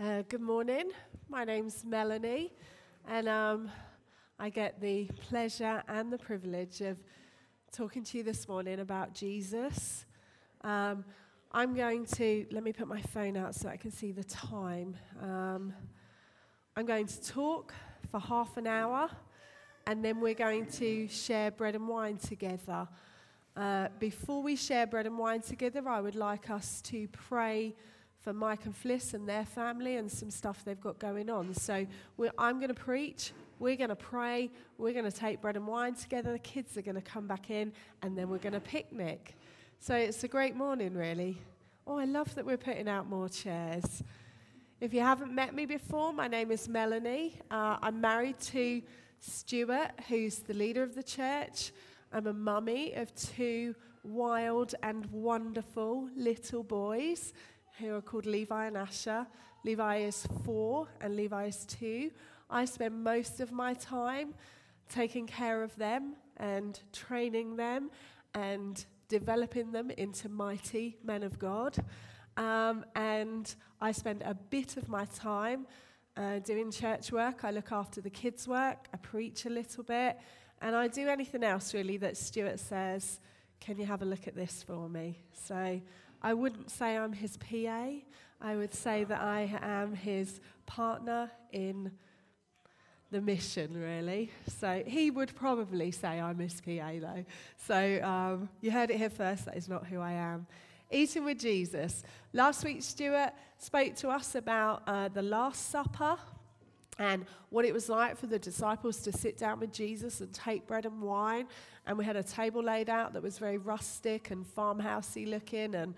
Uh, good morning. My name's Melanie, and um, I get the pleasure and the privilege of talking to you this morning about Jesus. Um, I'm going to, let me put my phone out so I can see the time. Um, I'm going to talk for half an hour, and then we're going to share bread and wine together. Uh, before we share bread and wine together, I would like us to pray for Mike and Fliss and their family and some stuff they've got going on. So I'm going to preach, we're going to pray, we're going to take bread and wine together, the kids are going to come back in, and then we're going to picnic. So it's a great morning, really. Oh, I love that we're putting out more chairs. If you haven't met me before, my name is Melanie. Uh, I'm married to Stuart, who's the leader of the church. I'm a mummy of two wild and wonderful little boys who are called Levi and Asher. Levi is four and Levi is two. I spend most of my time taking care of them and training them and developing them into mighty men of God. Um, and I spend a bit of my time uh, doing church work. I look after the kids' work. I preach a little bit. And I do anything else really that Stuart says, Can you have a look at this for me? So I wouldn't say I'm his PA. I would say that I am his partner in the mission, really. So he would probably say I'm his PA, though. So um, you heard it here first. That is not who I am. Eating with Jesus. Last week, Stuart spoke to us about uh, the Last Supper and what it was like for the disciples to sit down with Jesus and take bread and wine. And we had a table laid out that was very rustic and farmhousey looking and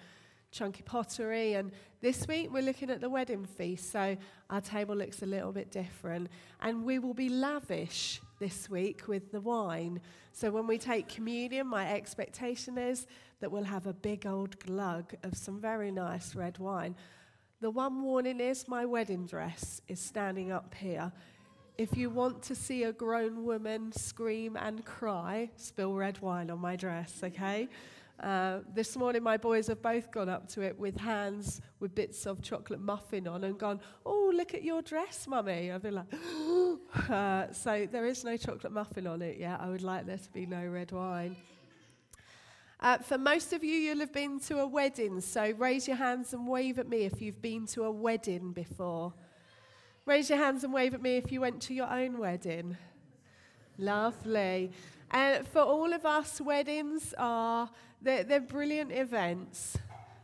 chunky pottery. And this week we're looking at the wedding feast, so our table looks a little bit different. And we will be lavish this week with the wine. So when we take communion, my expectation is that we'll have a big old glug of some very nice red wine. The one warning is my wedding dress is standing up here. If you want to see a grown woman scream and cry, spill red wine on my dress, okay? Uh, this morning, my boys have both gone up to it with hands with bits of chocolate muffin on and gone, Oh, look at your dress, mummy. I've been like, uh, So there is no chocolate muffin on it yet. I would like there to be no red wine. Uh, for most of you, you'll have been to a wedding, so raise your hands and wave at me if you've been to a wedding before. Raise your hands and wave at me if you went to your own wedding. Lovely. And for all of us, weddings are they're, they're brilliant events.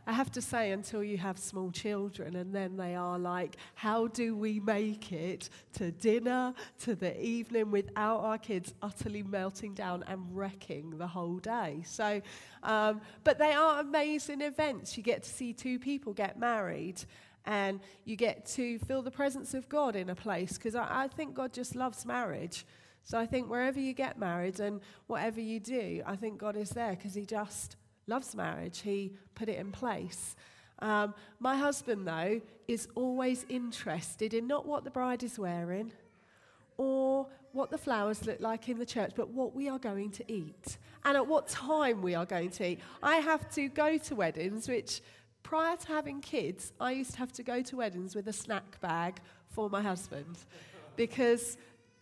I have to say, until you have small children, and then they are like, how do we make it to dinner, to the evening without our kids utterly melting down and wrecking the whole day? So, um, but they are amazing events. You get to see two people get married, and you get to feel the presence of God in a place, because I, I think God just loves marriage. So I think wherever you get married and whatever you do, I think God is there because He just loves marriage. He put it in place. Um, my husband, though, is always interested in not what the bride is wearing or what the flowers look like in the church, but what we are going to eat and at what time we are going to eat. I have to go to weddings, which prior to having kids, I used to have to go to weddings with a snack bag for my husband because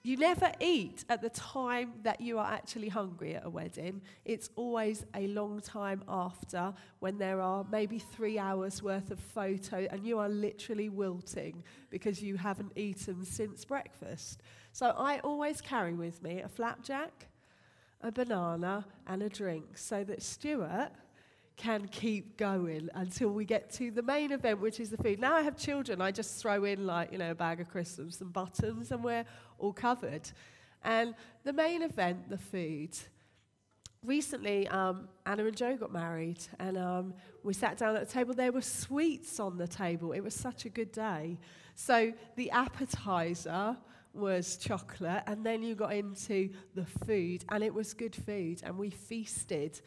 you never eat at the time that you are actually hungry at a wedding. It's always a long time after when there are maybe three hours worth of photo and you are literally wilting because you haven't eaten since breakfast. So I always carry with me a flapjack, a banana, and a drink so that Stuart can keep going until we get to the main event, which is the food. Now I have children, I just throw in like, you know, a bag of crisps and some buttons and we're all covered. And the main event, the food. Recently, um, Anna and Joe got married, and um, we sat down at the table. There were sweets on the table. It was such a good day. So the appetizer was chocolate, and then you got into the food, and it was good food, and we feasted.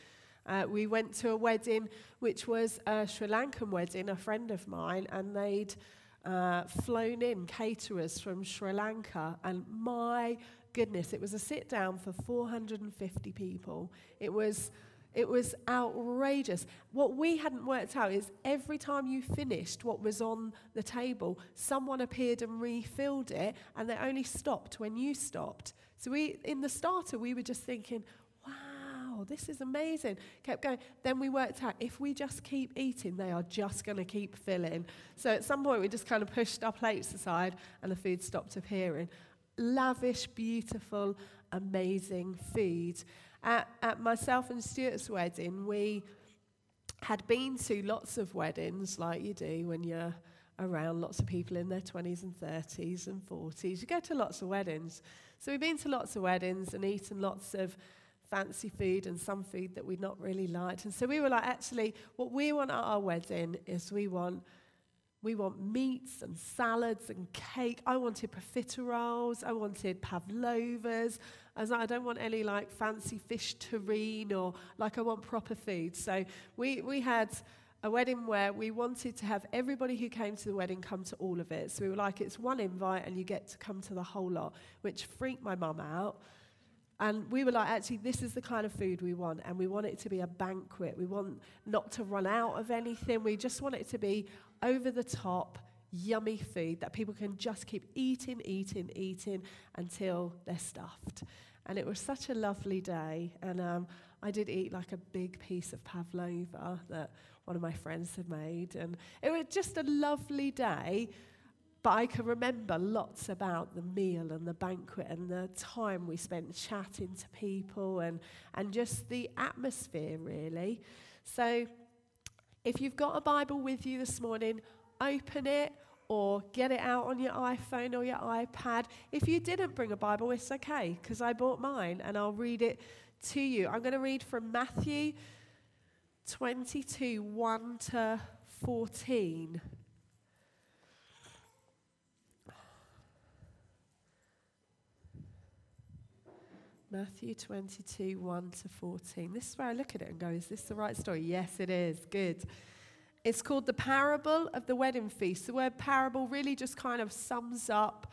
Uh, we went to a wedding which was a Sri Lankan wedding, a friend of mine, and they'd uh, flown in caterers from Sri Lanka. And my goodness, it was a sit down for 450 people. It was It was outrageous. What we hadn't worked out is every time you finished what was on the table, someone appeared and refilled it, and they only stopped when you stopped. So we, in the starter, we were just thinking, wow, this is amazing. Kept going. Then we worked out if we just keep eating, they are just going to keep filling. So at some point, we just kind of pushed our plates aside and the food stopped appearing. Lavish, beautiful, amazing food. At, at myself and Stuart's wedding, we had been to lots of weddings, like you do when you're around lots of people in their 20s and 30s and 40s. You go to lots of weddings. So we've been to lots of weddings and eaten lots of fancy food and some food that we'd not really liked. And so we were like, actually, what we want at our wedding is we want we want meats and salads and cake. I wanted profiteroles. I wanted pavlovas. I was like, I don't want any like fancy fish terrine or like I want proper food. So we, we had a wedding where we wanted to have everybody who came to the wedding come to all of it. So we were like, it's one invite and you get to come to the whole lot, which freaked my mum out. And we were like, actually, this is the kind of food we want, and we want it to be a banquet. We want not to run out of anything. We just want it to be over the top, yummy food that people can just keep eating, eating, eating until they're stuffed. And it was such a lovely day. And um, I did eat like a big piece of pavlova that one of my friends had made. And it was just a lovely day. But I can remember lots about the meal and the banquet and the time we spent chatting to people and, and just the atmosphere, really. So, if you've got a Bible with you this morning, open it or get it out on your iPhone or your iPad. If you didn't bring a Bible, it's okay because I bought mine and I'll read it to you. I'm going to read from Matthew 22 1 to 14. Matthew 22, 1 to 14. This is where I look at it and go, is this the right story? Yes, it is. Good. It's called the parable of the wedding feast. The word parable really just kind of sums up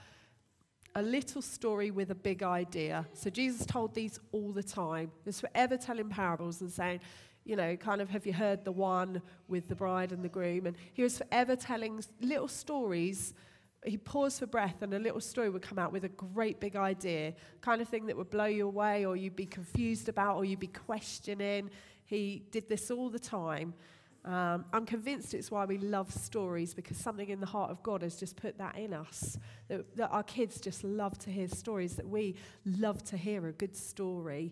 a little story with a big idea. So Jesus told these all the time. He was forever telling parables and saying, you know, kind of, have you heard the one with the bride and the groom? And he was forever telling little stories he paused for breath and a little story would come out with a great big idea, kind of thing that would blow you away or you'd be confused about or you'd be questioning. He did this all the time. Um, I'm convinced it's why we love stories because something in the heart of God has just put that in us. That, that our kids just love to hear stories, that we love to hear a good story.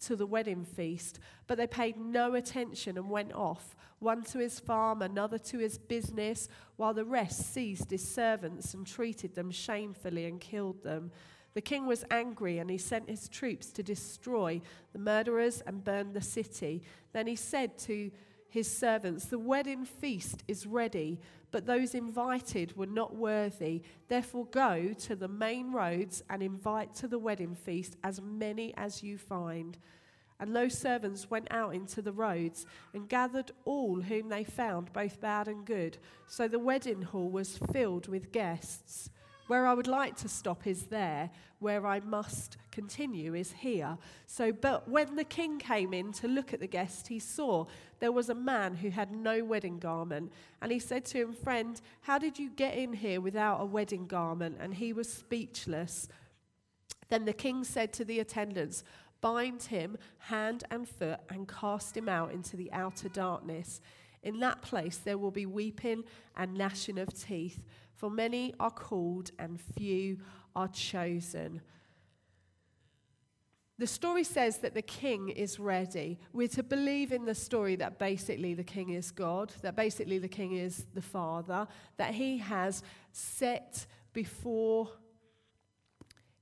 to the wedding feast, but they paid no attention and went off, one to his farm, another to his business, while the rest seized his servants and treated them shamefully and killed them. The king was angry and he sent his troops to destroy the murderers and burn the city. Then he said to his servants, The wedding feast is ready, but those invited were not worthy. Therefore, go to the main roads and invite to the wedding feast as many as you find. And those servants went out into the roads and gathered all whom they found, both bad and good. So the wedding hall was filled with guests. Where I would like to stop is there, where I must continue is here. So, but when the king came in to look at the guest, he saw there was a man who had no wedding garment. And he said to him, Friend, how did you get in here without a wedding garment? And he was speechless. Then the king said to the attendants, Bind him hand and foot and cast him out into the outer darkness. In that place there will be weeping and gnashing of teeth. For many are called and few are chosen. The story says that the king is ready. We're to believe in the story that basically the king is God, that basically the king is the father, that he has set before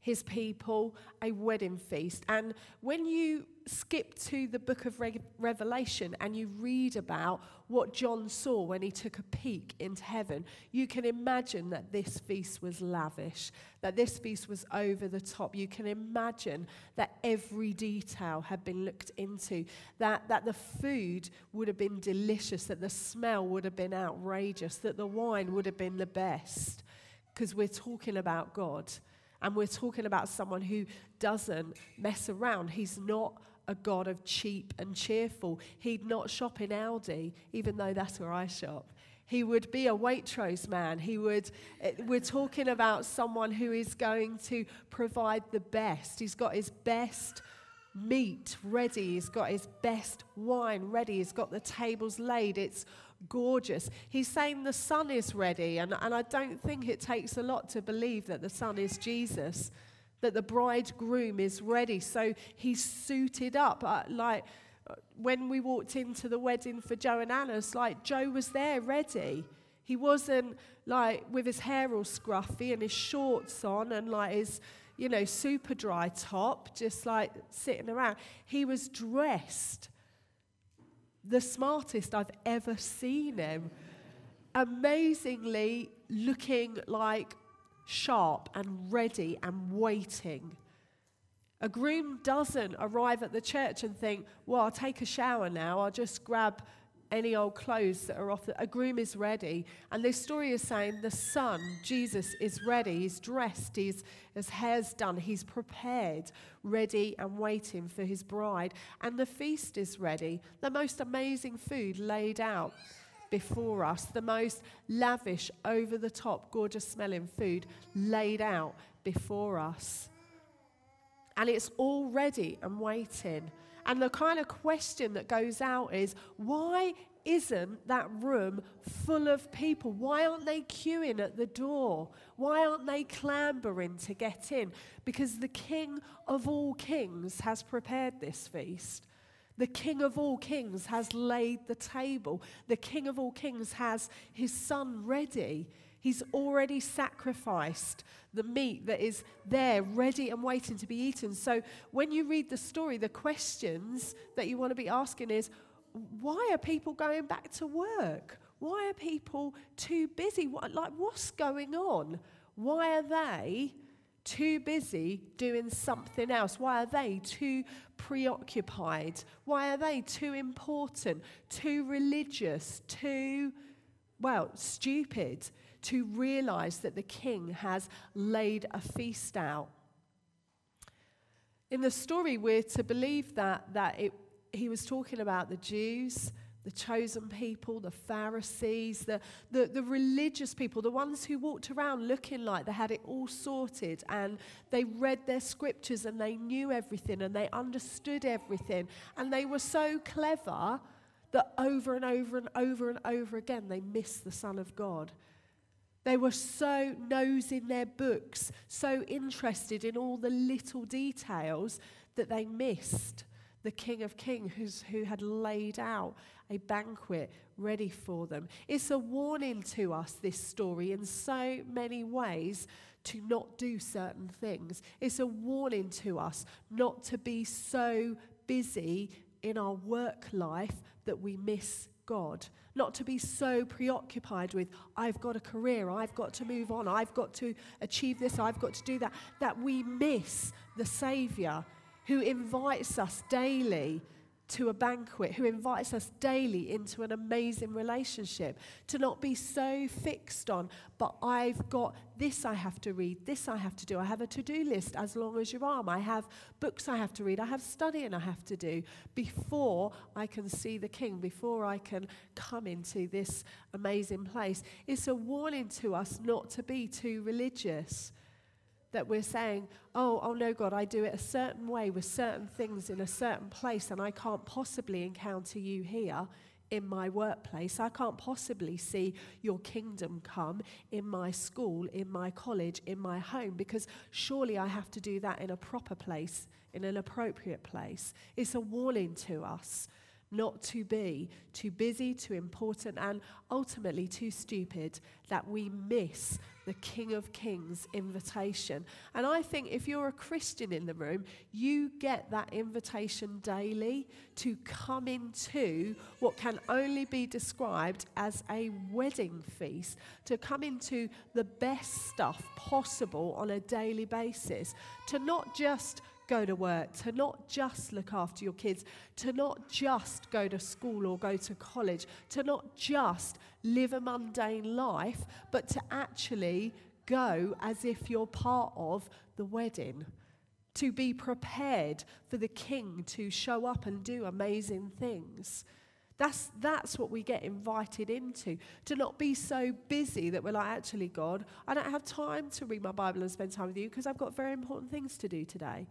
his people a wedding feast. And when you skip to the book of Re- Revelation and you read about what John saw when he took a peek into heaven, you can imagine that this feast was lavish, that this feast was over the top. You can imagine that every detail had been looked into, that, that the food would have been delicious, that the smell would have been outrageous, that the wine would have been the best, because we're talking about God. And we're talking about someone who doesn't mess around. He's not a God of cheap and cheerful. He'd not shop in Aldi, even though that's where I shop. He would be a Waitrose man. He would, eh, we're talking about someone who is going to provide the best. He's got his best meat ready. He's got his best wine ready. He's got the tables laid. It's gorgeous. He's saying the son is ready. And, and I don't think it takes a lot to believe that the son is Jesus that the bridegroom is ready. So he's suited up. Uh, like uh, when we walked into the wedding for Joe and Alice, like Joe was there ready. He wasn't like with his hair all scruffy and his shorts on and like his, you know, Superdry top, just like sitting around. He was dressed the smartest I've ever seen him. Amazingly looking like sharp and ready and waiting. A groom doesn't arrive at the church and think, well, I'll take a shower now, I'll just grab any old clothes that are off. The, a groom is ready. And this story is saying the son, Jesus, is ready. He's dressed, he's, his hair's done, he's prepared, ready and waiting for his bride. And the feast is ready. The most amazing food laid out before us, the most lavish, over the top, gorgeous smelling food laid out before us. And it's all ready and waiting. And the kind of question that goes out is why isn't that room full of people? Why aren't they queuing at the door? Why aren't they clambering to get in? Because the King of all kings has prepared this feast. The King of all kings has laid the table. The King of all kings has his son ready. He's already sacrificed the meat that is there, ready and waiting to be eaten. So when you read the story, the questions that you want to be asking is why are people going back to work? Why are people too busy? What, like, what's going on? Why are they too busy doing something else? Why are they too preoccupied? Why are they too important, too religious, too, well, stupid to realize that the king has laid a feast out? In the story, we're to believe that, that it, he was talking about the Jews the chosen people, the Pharisees, the, the, the, religious people, the ones who walked around looking like they had it all sorted and they read their scriptures and they knew everything and they understood everything. And they were so clever that over and over and over and over again they missed the Son of God. They were so nose in their books, so interested in all the little details that they missed the King of Kings who had laid out a banquet ready for them. It's a warning to us, this story, in so many ways to not do certain things. It's a warning to us not to be so busy in our work life that we miss God. Not to be so preoccupied with, I've got a career, I've got to move on, I've got to achieve this, I've got to do that, that we miss the Saviour who invites us daily to a banquet, who invites us daily into an amazing relationship, to not be so fixed on, but I've got this I have to read, this I have to do. I have a to do list as long as your arm. I have books I have to read, I have studying I have to do before I can see the King, before I can come into this amazing place. It's a warning to us not to be too religious that we're saying, oh, oh no, God, I do it a certain way with certain things in a certain place, and I can't possibly encounter you here in my workplace. I can't possibly see your kingdom come in my school, in my college, in my home, because surely I have to do that in a proper place, in an appropriate place. It's a warning to us not to be too busy, too important, and ultimately too stupid that we miss the King of Kings invitation. And I think if you're a Christian in the room, you get that invitation daily to come into what can only be described as a wedding feast, to come into the best stuff possible on a daily basis, to not just go to work, to not just look after your kids, to not just go to school or go to college, to not just live a mundane life, but to actually go as if you're part of the wedding. To be prepared for the king to show up and do amazing things. That's, that's what we get invited into. To not be so busy that we're like, actually, God, I don't have time to read my Bible and spend time with you because I've got very important things to do today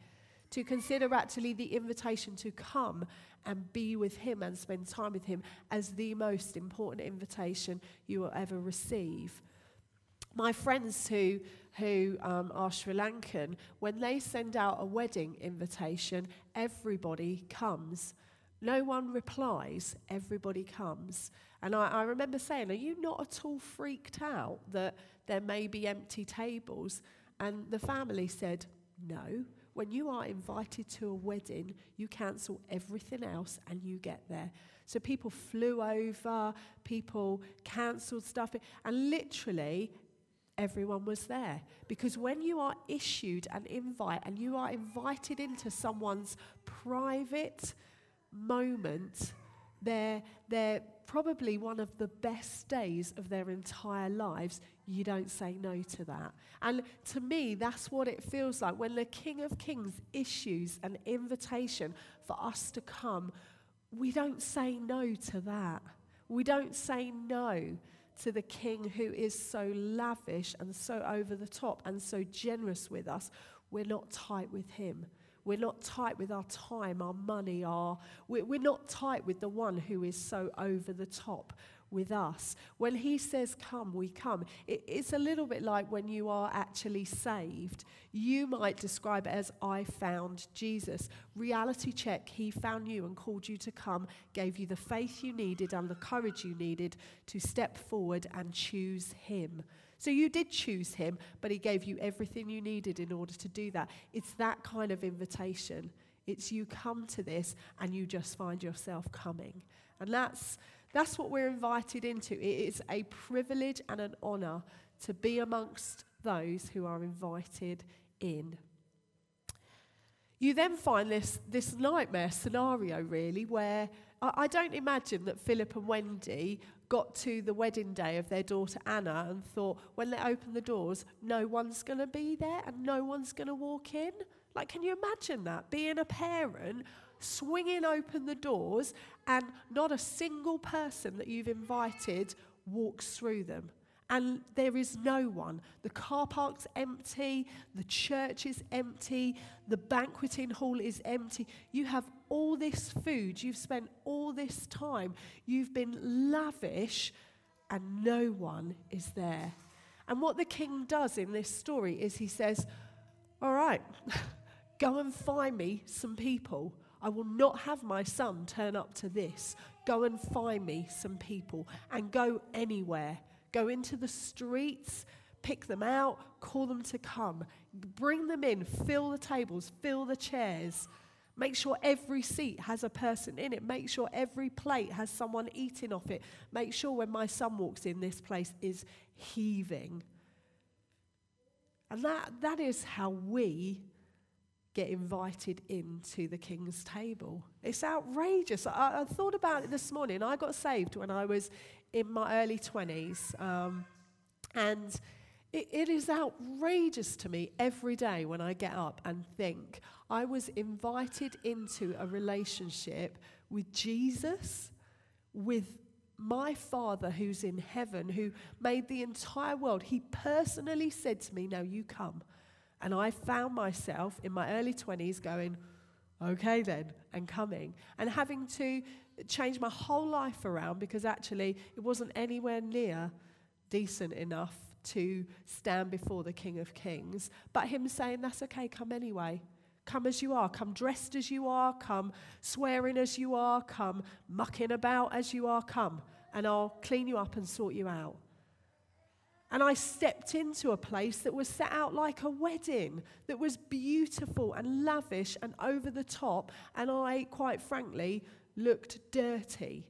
to consider actually the invitation to come and be with Him and spend time with Him as the most important invitation you will ever receive. My friends who, who um, are Sri Lankan, when they send out a wedding invitation, everybody comes. No one replies, everybody comes. And I, I, remember saying, Are you not at all freaked out that there may be empty tables? And the family said, No. When you are invited to a wedding, you cancel everything else and you get there. So people flew over, people cancelled stuff, and literally everyone was there. Because when you are issued an invite and you are invited into someone's private moment, they're, they're probably one of the best days of their entire lives, you don't say no to that. And to me, that's what it feels like when the King of Kings issues an invitation for us to come. We don't say no to that. We don't say no to the King who is so lavish and so over the top and so generous with us. We're not tight with him. We're not tight with our time, our money, our. We're, not tight with the one who is so over the top with us. When he says come, we come. It, it's a little bit like when you are actually saved. You might describe it as I found Jesus. Reality check, he found you and called you to come, gave you the faith you needed and the courage you needed to step forward and choose him. So you did choose him, but he gave you everything you needed in order to do that. It's that kind of invitation. It's you come to this and you just find yourself coming. And that's, that's what we're invited into. It is a privilege and an honor to be amongst those who are invited in. You then find this, this nightmare scenario, really, where I, I don't imagine that Philip and Wendy got to the wedding day of their daughter Anna and thought, when they open the doors, no one's going to be there and no one's going to walk in? Like, can you imagine that? Being a parent, swinging open the doors, and not a single person that you've invited walks through them and there is no one. The car park's empty, the church is empty, the banqueting hall is empty. You have all this food, you've spent all this time, you've been lavish, and no one is there. And what the king does in this story is he says, All right, go and find me some people. I will not have my son turn up to this. Go and find me some people and go anywhere Go into the streets, pick them out, call them to come. Bring them in, fill the tables, fill the chairs. Make sure every seat has a person in it. Make sure every plate has someone eating off it. Make sure when my son walks in, this place is heaving. And that, that is how we get invited into the king's table. It's outrageous. I, I, thought about it this morning. I got saved when I was in my early 20s. Um, and it, it is outrageous to me every day when I get up and think I was invited into a relationship with Jesus, with my Father who's in heaven, who made the entire world. He personally said to me, Now you come. And I found myself in my early 20s going, okay then, and coming, and having to change my whole life around because actually it wasn't anywhere near decent enough to stand before the King of Kings. But him saying, That's okay, come anyway. Come as you are. Come dressed as you are. Come swearing as you are. Come mucking about as you are. Come, and I'll clean you up and sort you out. And I stepped into a place that was set out like a wedding, that was beautiful and lavish and over the top. And I, quite frankly, looked dirty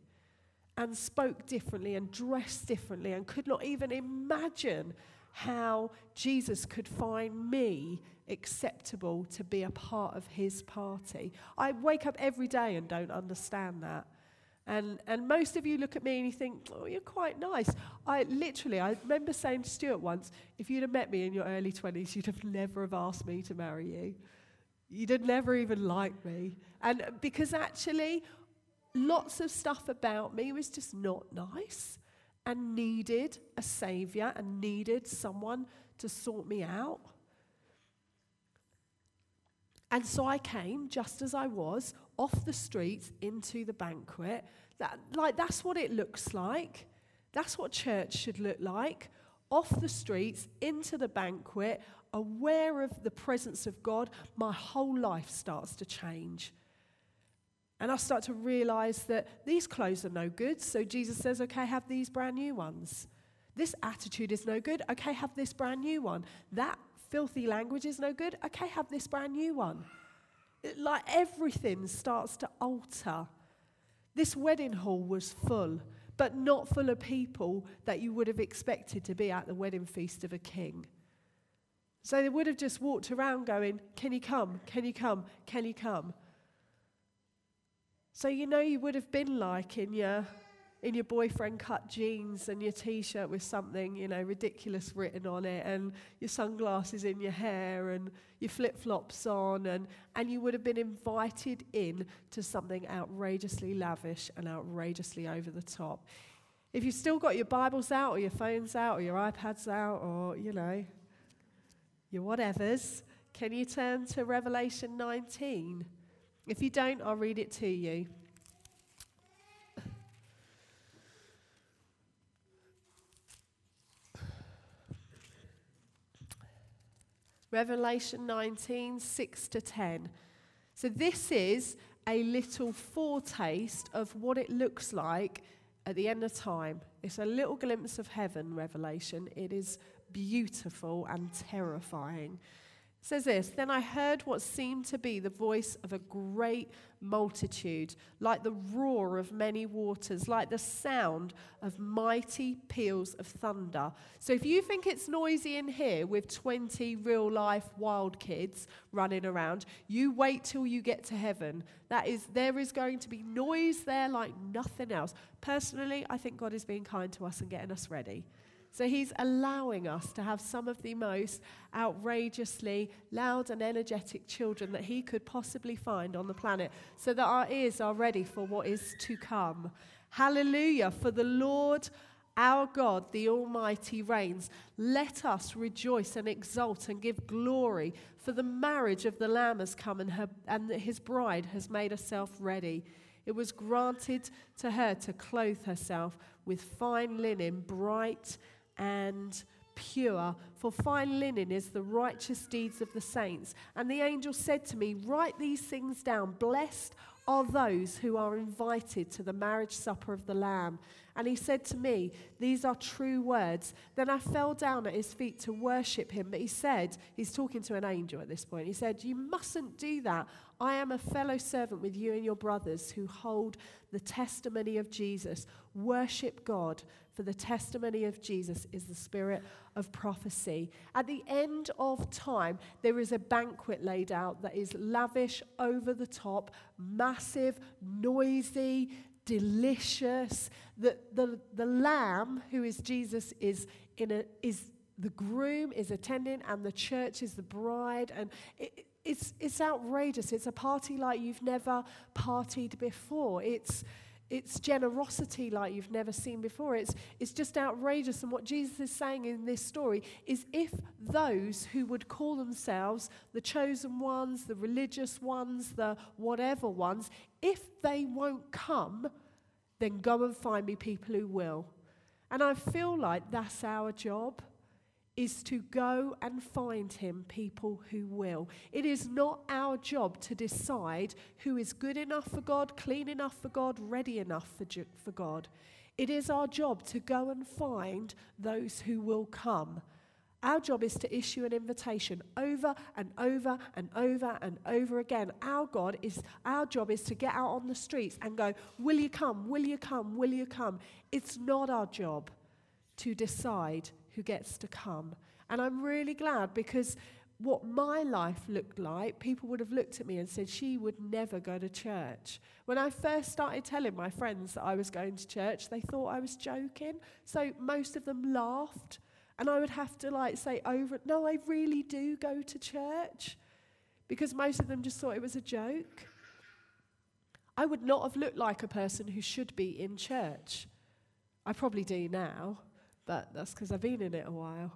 and spoke differently and dressed differently and could not even imagine how Jesus could find me acceptable to be a part of his party. I wake up every day and don't understand that. And, and most of you look at me and you think, oh, you're quite nice. I literally, I remember saying to Stuart once, if you'd have met me in your early 20s, you'd have never have asked me to marry you. You'd have never even liked me. And because actually, lots of stuff about me was just not nice and needed a savior and needed someone to sort me out. And so I came just as I was, off the streets into the banquet. That, like, that's what it looks like. That's what church should look like. Off the streets, into the banquet, aware of the presence of God, my whole life starts to change. And I start to realize that these clothes are no good. So Jesus says, okay, have these brand new ones. This attitude is no good. Okay, have this brand new one. That filthy language is no good. Okay, have this brand new one. Like everything starts to alter. This wedding hall was full, but not full of people that you would have expected to be at the wedding feast of a king. So they would have just walked around going, Can you come? Can you come? Can you come? So you know you would have been like in your in your boyfriend cut jeans and your t-shirt with something, you know, ridiculous written on it and your sunglasses in your hair and your flip-flops on and and you would have been invited in to something outrageously lavish and outrageously over the top. If you've still got your Bibles out or your phones out or your iPads out or, you know, your whatevers, can you turn to Revelation 19? If you don't, I'll read it to you. Revelation 19, 6 to 10. So, this is a little foretaste of what it looks like at the end of time. It's a little glimpse of heaven, Revelation. It is beautiful and terrifying says this Then I heard what seemed to be the voice of a great multitude, like the roar of many waters, like the sound of mighty peals of thunder. So if you think it's noisy in here with 20 real life wild kids running around, you wait till you get to heaven. That is, there is going to be noise there like nothing else. Personally, I think God is being kind to us and getting us ready. So he's allowing us to have some of the most outrageously loud and energetic children that he could possibly find on the planet so that our ears are ready for what is to come. Hallelujah. For the Lord our God, the Almighty, reigns. Let us rejoice and exult and give glory, for the marriage of the Lamb has come and, her, and his bride has made herself ready. It was granted to her to clothe herself with fine linen, bright and pure, for fine linen is the righteous deeds of the saints. And the angel said to me, Write these things down. Blessed are those who are invited to the marriage supper of the Lamb. And he said to me, These are true words. Then I fell down at his feet to worship him. But he said, He's talking to an angel at this point. He said, You mustn't do that. I am a fellow servant with you and your brothers who hold the testimony of Jesus. Worship God, for the testimony of Jesus is the spirit of prophecy. At the end of time, there is a banquet laid out that is lavish, over the top, massive, noisy, delicious. The, the, the lamb, who is Jesus, is, in a, is the groom, is attending, and the church is the bride. And it, it's, it's outrageous. It's a party like you've never partied before. It's it's generosity like you've never seen before. It's, it's just outrageous. And what Jesus is saying in this story is if those who would call themselves the chosen ones, the religious ones, the whatever ones, if they won't come, then go and find me people who will. And I feel like that's our job is to go and find him people who will. It is not our job to decide who is good enough for God, clean enough for God, ready enough for, for God. It is our job to go and find those who will come. Our job is to issue an invitation over and over and over and over again. Our God is our job is to get out on the streets and go, "Will you come? Will you come? Will you come?" It's not our job to decide who gets to come. And I'm really glad because what my life looked like, people would have looked at me and said, She would never go to church. When I first started telling my friends that I was going to church, they thought I was joking. So most of them laughed. And I would have to like say over, No, I really do go to church. Because most of them just thought it was a joke. I would not have looked like a person who should be in church. I probably do now but that's because I've been in it a while.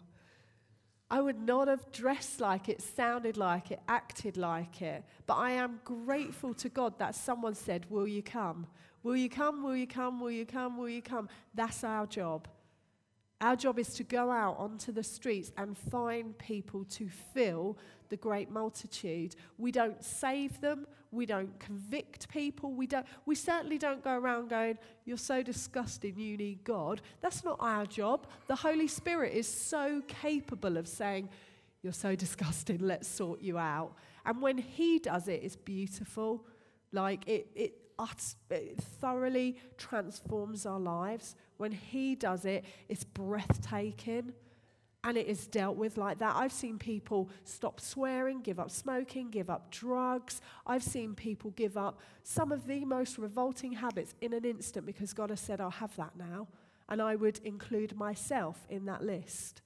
I would not have dressed like it, sounded like it, acted like it. But I am grateful to God that someone said, Will you come? Will you come? Will you come? Will you come? Will you come? That's our job. Our job is to go out onto the streets and find people to fill the great multitude. We don't save them, we don't convict people, we, don't, we certainly don't go around going, You're so disgusting, you need God. That's not our job. The Holy Spirit is so capable of saying, You're so disgusting, let's sort you out. And when He does it, it's beautiful. Like it, it, it thoroughly transforms our lives. When He does it, it's breathtaking and it is dealt with like that. I've seen people stop swearing, give up smoking, give up drugs. I've seen people give up some of the most revolting habits in an instant because God has said, I'll have that now. And I would include myself in that list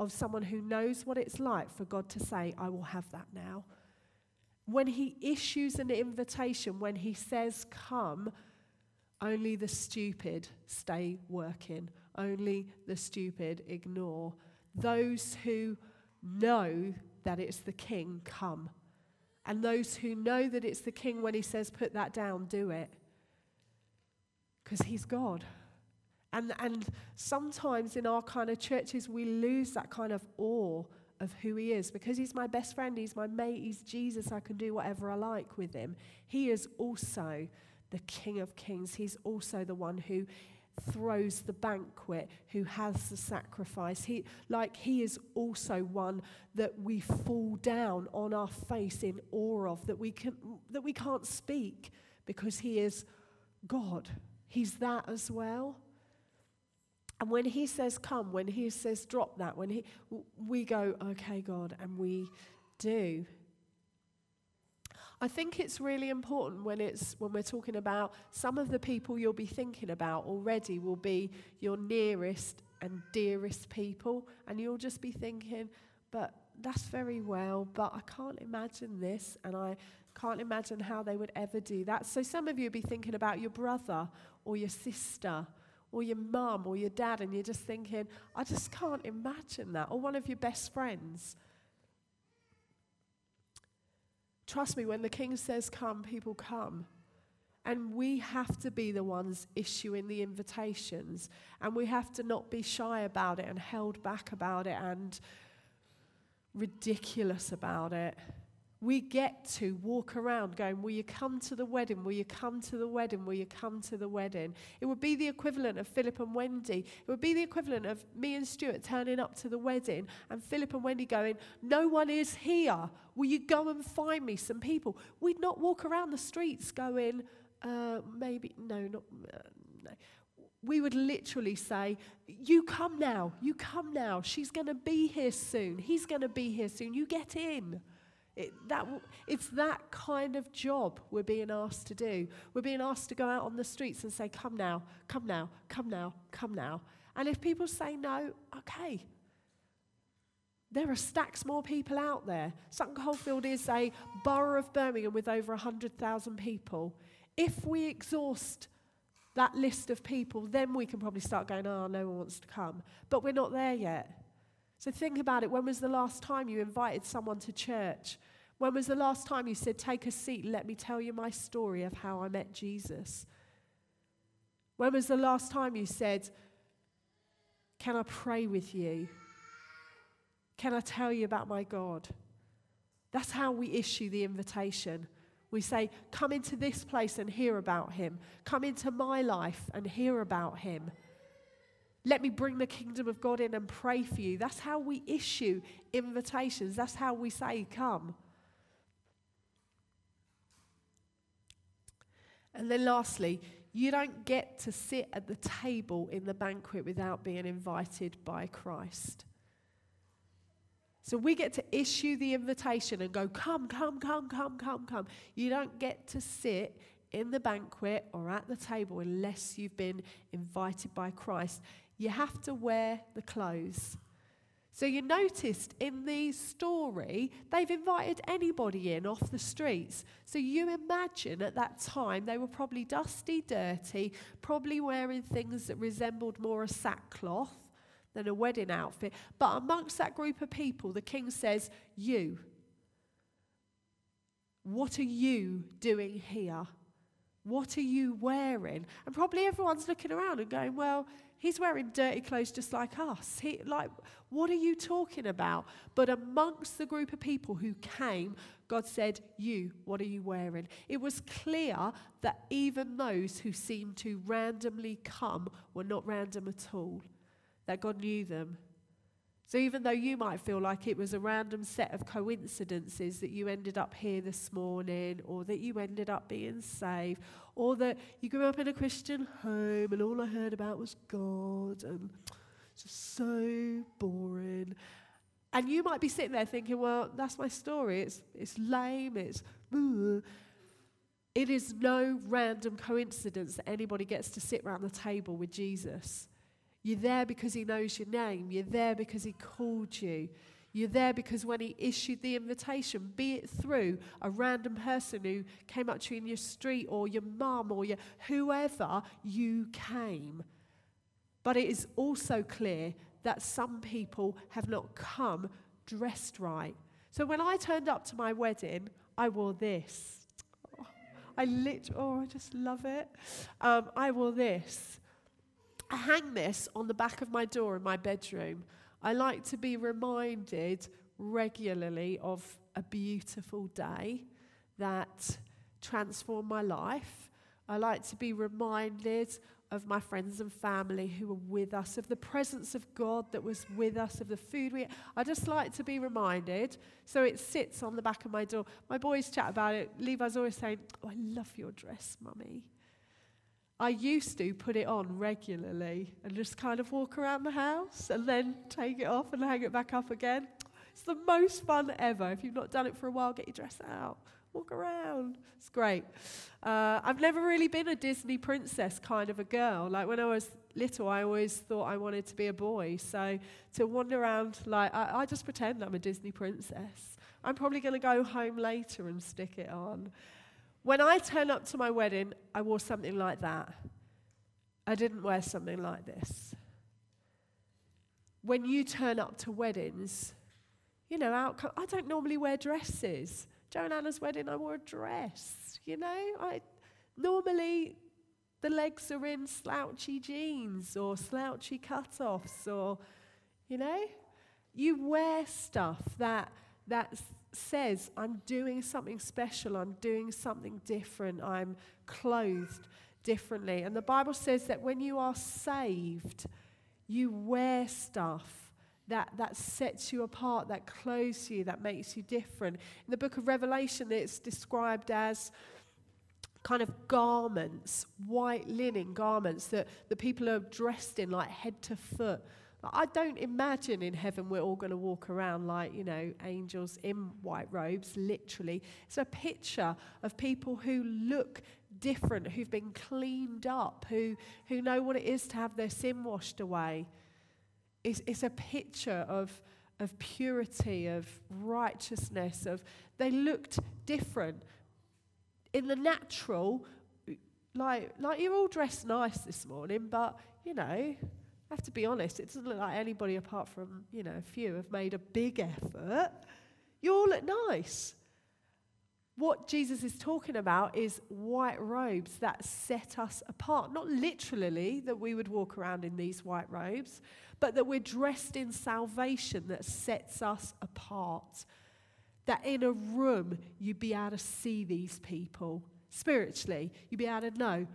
of someone who knows what it's like for God to say, I will have that now. When He issues an invitation, when He says, Come, only the stupid stay working, only the stupid ignore those who know that it's the king come. And those who know that it's the king, when he says, put that down, do it. Because he's God. And, and sometimes in our kind of churches, we lose that kind of awe of who he is. Because he's my best friend, he's my mate, he's Jesus, I can do whatever I like with him. He is also the King of Kings. He's also the one who throws the banquet, who has the sacrifice. He, like he is also one that we fall down on our face in awe of, that we, can, that we can't speak because he is God. He's that as well. And when he says come, when he says drop that, when he, we go, okay, God, and we do. I think it's really important when, it's, when we're talking about some of the people you'll be thinking about already will be your nearest and dearest people, and you'll just be thinking, but that's very well, but I can't imagine this, and I can't imagine how they would ever do that. So some of you will be thinking about your brother or your sister or your mum or your dad, and you're just thinking, I just can't imagine that, or one of your best friends. Trust me, when the king says come, people come. And we have to be the ones issuing the invitations. And we have to not be shy about it and held back about it and ridiculous about it we get to walk around going, Will you come to the wedding? Will you come to the wedding? Will you come to the wedding? It would be the equivalent of Philip and Wendy. It would be the equivalent of me and Stuart turning up to the wedding and Philip and Wendy going, No one is here. Will you go and find me some people? We'd not walk around the streets going, uh, Maybe, no, not. Uh, no we would literally say, You come now, you come now. She's going to be here soon. He's going to be here soon. You get in. It, that, it's that kind of job we're being asked to do. We're being asked to go out on the streets and say, Come now, come now, come now, come now. And if people say no, okay. There are stacks more people out there. Sutton Coldfield is a borough of Birmingham with over 100,000 people. If we exhaust that list of people, then we can probably start going, oh, no one wants to come. But we're not there yet. So think about it. When was the last time you invited someone to church? When was the last time you said, Take a seat, let me tell you my story of how I met Jesus? When was the last time you said, Can I pray with you? Can I tell you about my God? That's how we issue the invitation. We say, Come into this place and hear about him. Come into my life and hear about him. Let me bring the kingdom of God in and pray for you. That's how we issue invitations. That's how we say, Come. And then lastly, you don't get to sit at the table in the banquet without being invited by Christ. So we get to issue the invitation and go, come, come, come, come, come, come. You don't get to sit in the banquet or at the table unless you've been invited by Christ. You have to wear the clothes. So you noticed in the story, they've invited anybody in off the streets. So you imagine at that time they were probably dusty, dirty, probably wearing things that resembled more a sackcloth than a wedding outfit. But amongst that group of people, the king says, You. What are you doing here? What are you wearing? And probably everyone's looking around and going, Well, He's wearing dirty clothes just like us. He, like, what are you talking about? But amongst the group of people who came, God said, You, what are you wearing? It was clear that even those who seemed to randomly come were not random at all, that God knew them. So even though you might feel like it was a random set of coincidences that you ended up here this morning, or that you ended up being saved, or that you grew up in a Christian home and all I heard about was God and it's just so boring. And you might be sitting there thinking, well, that's my story. It's, it's lame. It's. Ugh. It is no random coincidence that anybody gets to sit around the table with Jesus. You're there because he knows your name. You're there because he called you. You're there because when he issued the invitation, be it through a random person who came up to you in your street or your mum or your whoever, you came. But it is also clear that some people have not come dressed right. So when I turned up to my wedding, I wore this. Oh, I lit, oh, I just love it. Um, I wore this. Hang this on the back of my door in my bedroom. I like to be reminded regularly of a beautiful day that transformed my life. I like to be reminded of my friends and family who were with us, of the presence of God that was with us, of the food we. I just like to be reminded. So it sits on the back of my door. My boys chat about it. Levi's always saying, Oh, I love your dress, mummy. I used to put it on regularly and just kind of walk around the house and then take it off and hang it back up again. It's the most fun ever. If you've not done it for a while, get your dress out, walk around. It's great. Uh, I've never really been a Disney princess kind of a girl. Like when I was little, I always thought I wanted to be a boy. So to wander around, like, I, I just pretend I'm a Disney princess. I'm probably going to go home later and stick it on. When I turn up to my wedding, I wore something like that. I didn't wear something like this. When you turn up to weddings, you know, outcome, I don't normally wear dresses. Joe and Anna's wedding, I wore a dress. You know, I normally the legs are in slouchy jeans or slouchy cut-offs or, you know, you wear stuff that that's says, I'm doing something special, I'm doing something different, I'm clothed differently. And the Bible says that when you are saved, you wear stuff that, that sets you apart, that clothes you, that makes you different. In the book of Revelation, it's described as kind of garments, white linen garments that the people are dressed in, like head to foot. I don't imagine in heaven we're all going to walk around like, you know, angels in white robes, literally. It's a picture of people who look different, who've been cleaned up, who, who know what it is to have their sin washed away. It's, it's a picture of, of purity, of righteousness, of they looked different. In the natural, like, like you're all dressed nice this morning, but, you know, I have to be honest, it doesn't look like anybody apart from, you know, a few have made a big effort. You all look nice. what Jesus is talking about is white robes that set us apart. Not literally that we would walk around in these white robes, but that we're dressed in salvation that sets us apart. That in a room, you'd be able to see these people spiritually. You'd be able to know,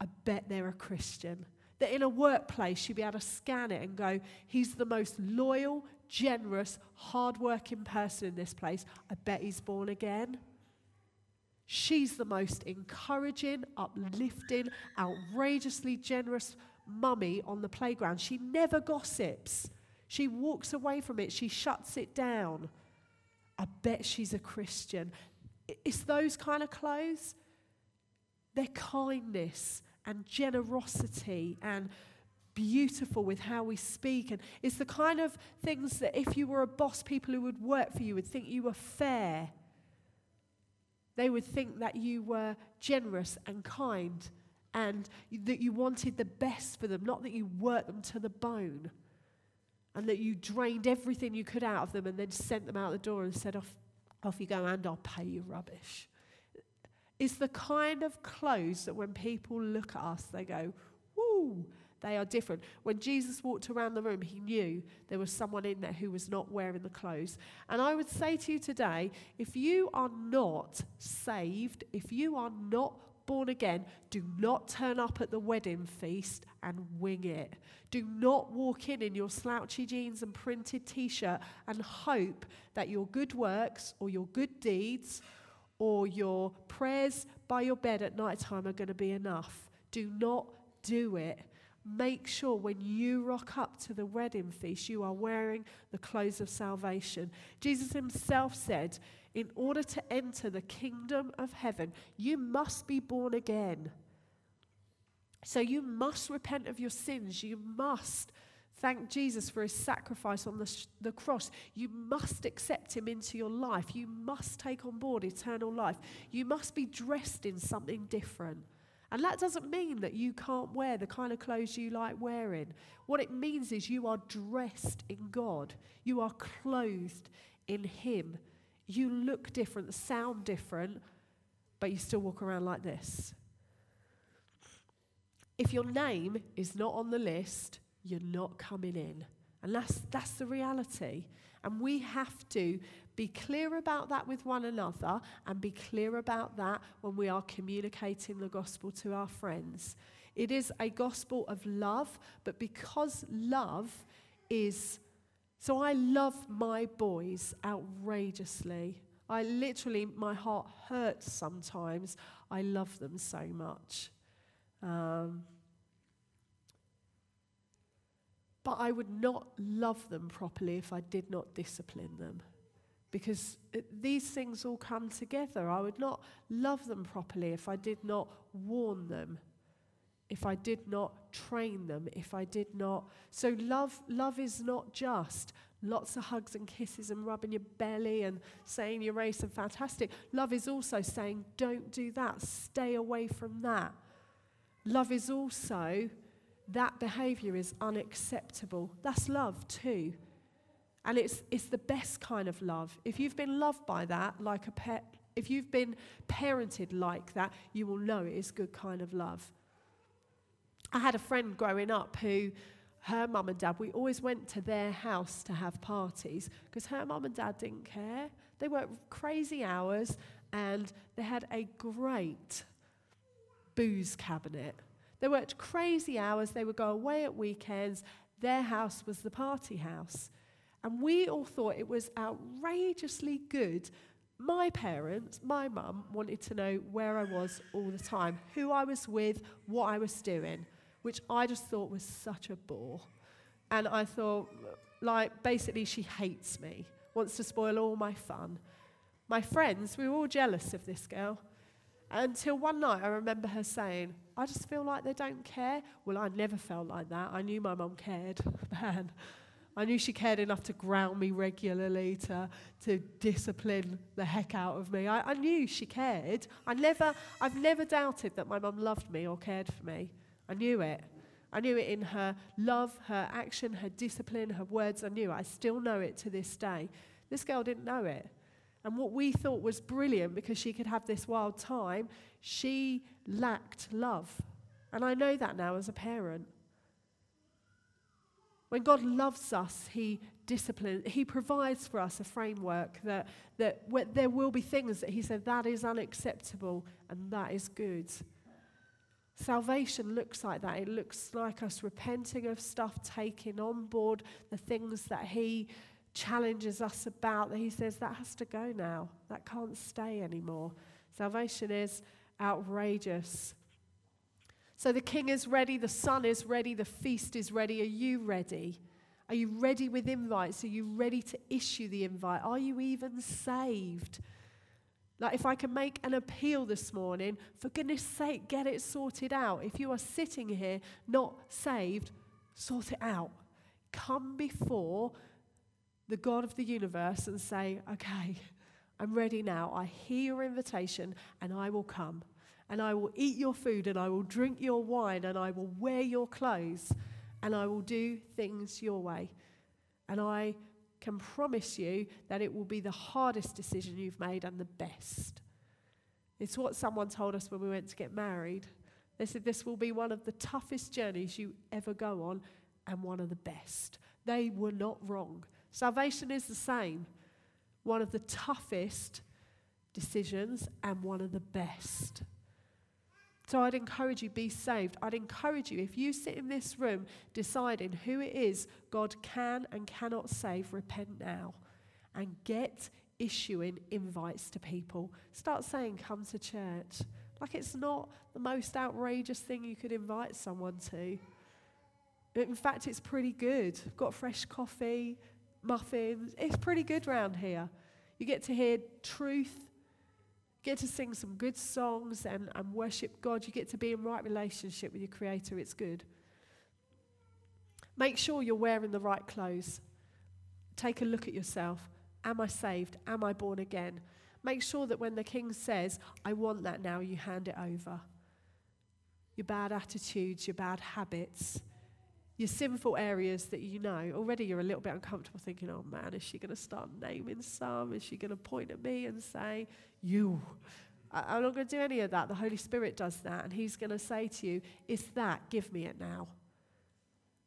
I bet they're a Christian. That in a workplace, you'd be able to scan it and go, he's the most loyal, generous, hardworking person in this place. I bet he's born again. She's the most encouraging, uplifting, outrageously generous mummy on the playground. She never gossips. She walks away from it. She shuts it down. I bet she's a Christian. It's those kind of clothes. Their kindness and generosity and beautiful with how we speak. And it's the kind of things that if you were a boss, people who would work for you would think you were fair they would think that you were generous and kind and that you wanted the best for them, not that you worked them to the bone and that you drained everything you could out of them and then sent them out the door and said, off, off you go and I'll pay you rubbish. It's the kind of clothes that when people look at us, they go, woo, they are different. When Jesus walked around the room, he knew there was someone in there who was not wearing the clothes. And I would say to you today if you are not saved, if you are not born again, do not turn up at the wedding feast and wing it. Do not walk in in your slouchy jeans and printed t shirt and hope that your good works or your good deeds or your prayers by your bed at night time are going to be enough. Do not do it make sure when you rock up to the wedding feast, you are wearing the clothes of salvation. Jesus himself said, in order to enter the kingdom of heaven, you must be born again. So you must repent of your sins. You must thank Jesus for his sacrifice on the, sh- the cross. You must accept him into your life. You must take on board eternal life. You must be dressed in something different. And that doesn't mean that you can't wear the kind of clothes you like wearing. What it means is you are dressed in God, you are clothed in Him. You look different, sound different, but you still walk around like this. If your name is not on the list, you're not coming in. And that's, that's the reality. And we have to be clear about that with one another and be clear about that when we are communicating the gospel to our friends. It is a gospel of love, but because love is. So I love my boys outrageously. I literally, my heart hurts sometimes. I love them so much. Um, but I would not love them properly if I did not discipline them because these things all come together. I would not love them properly if I did not warn them, if I did not train them, if I did not. So love, love is not just lots of hugs and kisses and rubbing your belly and saying you're race and fantastic. Love is also saying, don't do that, stay away from that. Love is also that behavior is unacceptable. That's love too. And it's, it's the best kind of love. If you've been loved by that, like a pet, if you've been parented like that, you will know it is good kind of love. I had a friend growing up who, her mum and dad, we always went to their house to have parties because her mum and dad didn't care. They worked crazy hours and they had a great booze cabinet. They worked crazy hours, they would go away at weekends. Their house was the party house. And we all thought it was outrageously good. My parents, my mum, wanted to know where I was all the time, who I was with, what I was doing, which I just thought was such a bore. And I thought, like, basically, she hates me, wants to spoil all my fun. My friends, we were all jealous of this girl. Until one night, I remember her saying, I just feel like they don't care. Well, I never felt like that. I knew my mum cared, man. I knew she cared enough to ground me regularly, to, to discipline the heck out of me. I, I knew she cared. I never, I've never doubted that my mum loved me or cared for me. I knew it. I knew it in her love, her action, her discipline, her words. I knew it. I still know it to this day. This girl didn't know it. And what we thought was brilliant because she could have this wild time, she lacked love. And I know that now as a parent. When God loves us, He disciplines, He provides for us a framework that, that there will be things that He said that is unacceptable and that is good. Salvation looks like that. It looks like us repenting of stuff, taking on board the things that He challenges us about, that He says that has to go now. That can't stay anymore. Salvation is outrageous. So the king is ready, the son is ready, the feast is ready. Are you ready? Are you ready with invites? Are you ready to issue the invite? Are you even saved? Like, if I can make an appeal this morning, for goodness sake, get it sorted out. If you are sitting here not saved, sort it out. Come before the God of the universe and say, okay, I'm ready now. I hear your invitation and I will come. And I will eat your food and I will drink your wine and I will wear your clothes and I will do things your way. And I can promise you that it will be the hardest decision you've made and the best. It's what someone told us when we went to get married. They said this will be one of the toughest journeys you ever go on and one of the best. They were not wrong. Salvation is the same. One of the toughest decisions and one of the best. So I'd encourage you, be saved. I'd encourage you, if you sit in this room deciding who it is God can and cannot save, repent now and get issuing invites to people. Start saying, come to church. Like it's not the most outrageous thing you could invite someone to. In fact, it's pretty good. Got fresh coffee, muffins. It's pretty good round here. You get to hear truth get to sing some good songs and, and worship God. You get to be in right relationship with your Creator. It's good. Make sure you're wearing the right clothes. Take a look at yourself. Am I saved? Am I born again? Make sure that when the king says, I want that now, you hand it over. Your bad attitudes, your bad habits, your sinful areas that you know. Already you're a little bit uncomfortable thinking, oh man, is she going to start naming some? Is she going to point at me and say, you? I- I'm not going to do any of that. The Holy Spirit does that. And He's going to say to you, it's that, give me it now.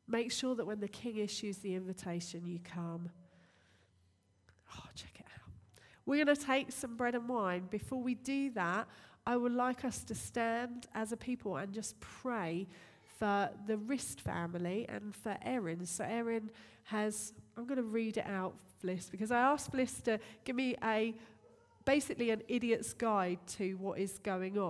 Make sure that when the King issues the invitation, you come. Oh, check it out. We're going to take some bread and wine. Before we do that, I would like us to stand as a people and just pray for the Wrist family and for Erin. So Erin has, I'm going to read it out, Bliss, because I asked Bliss to give me a basically an idiot's guide to what is going on.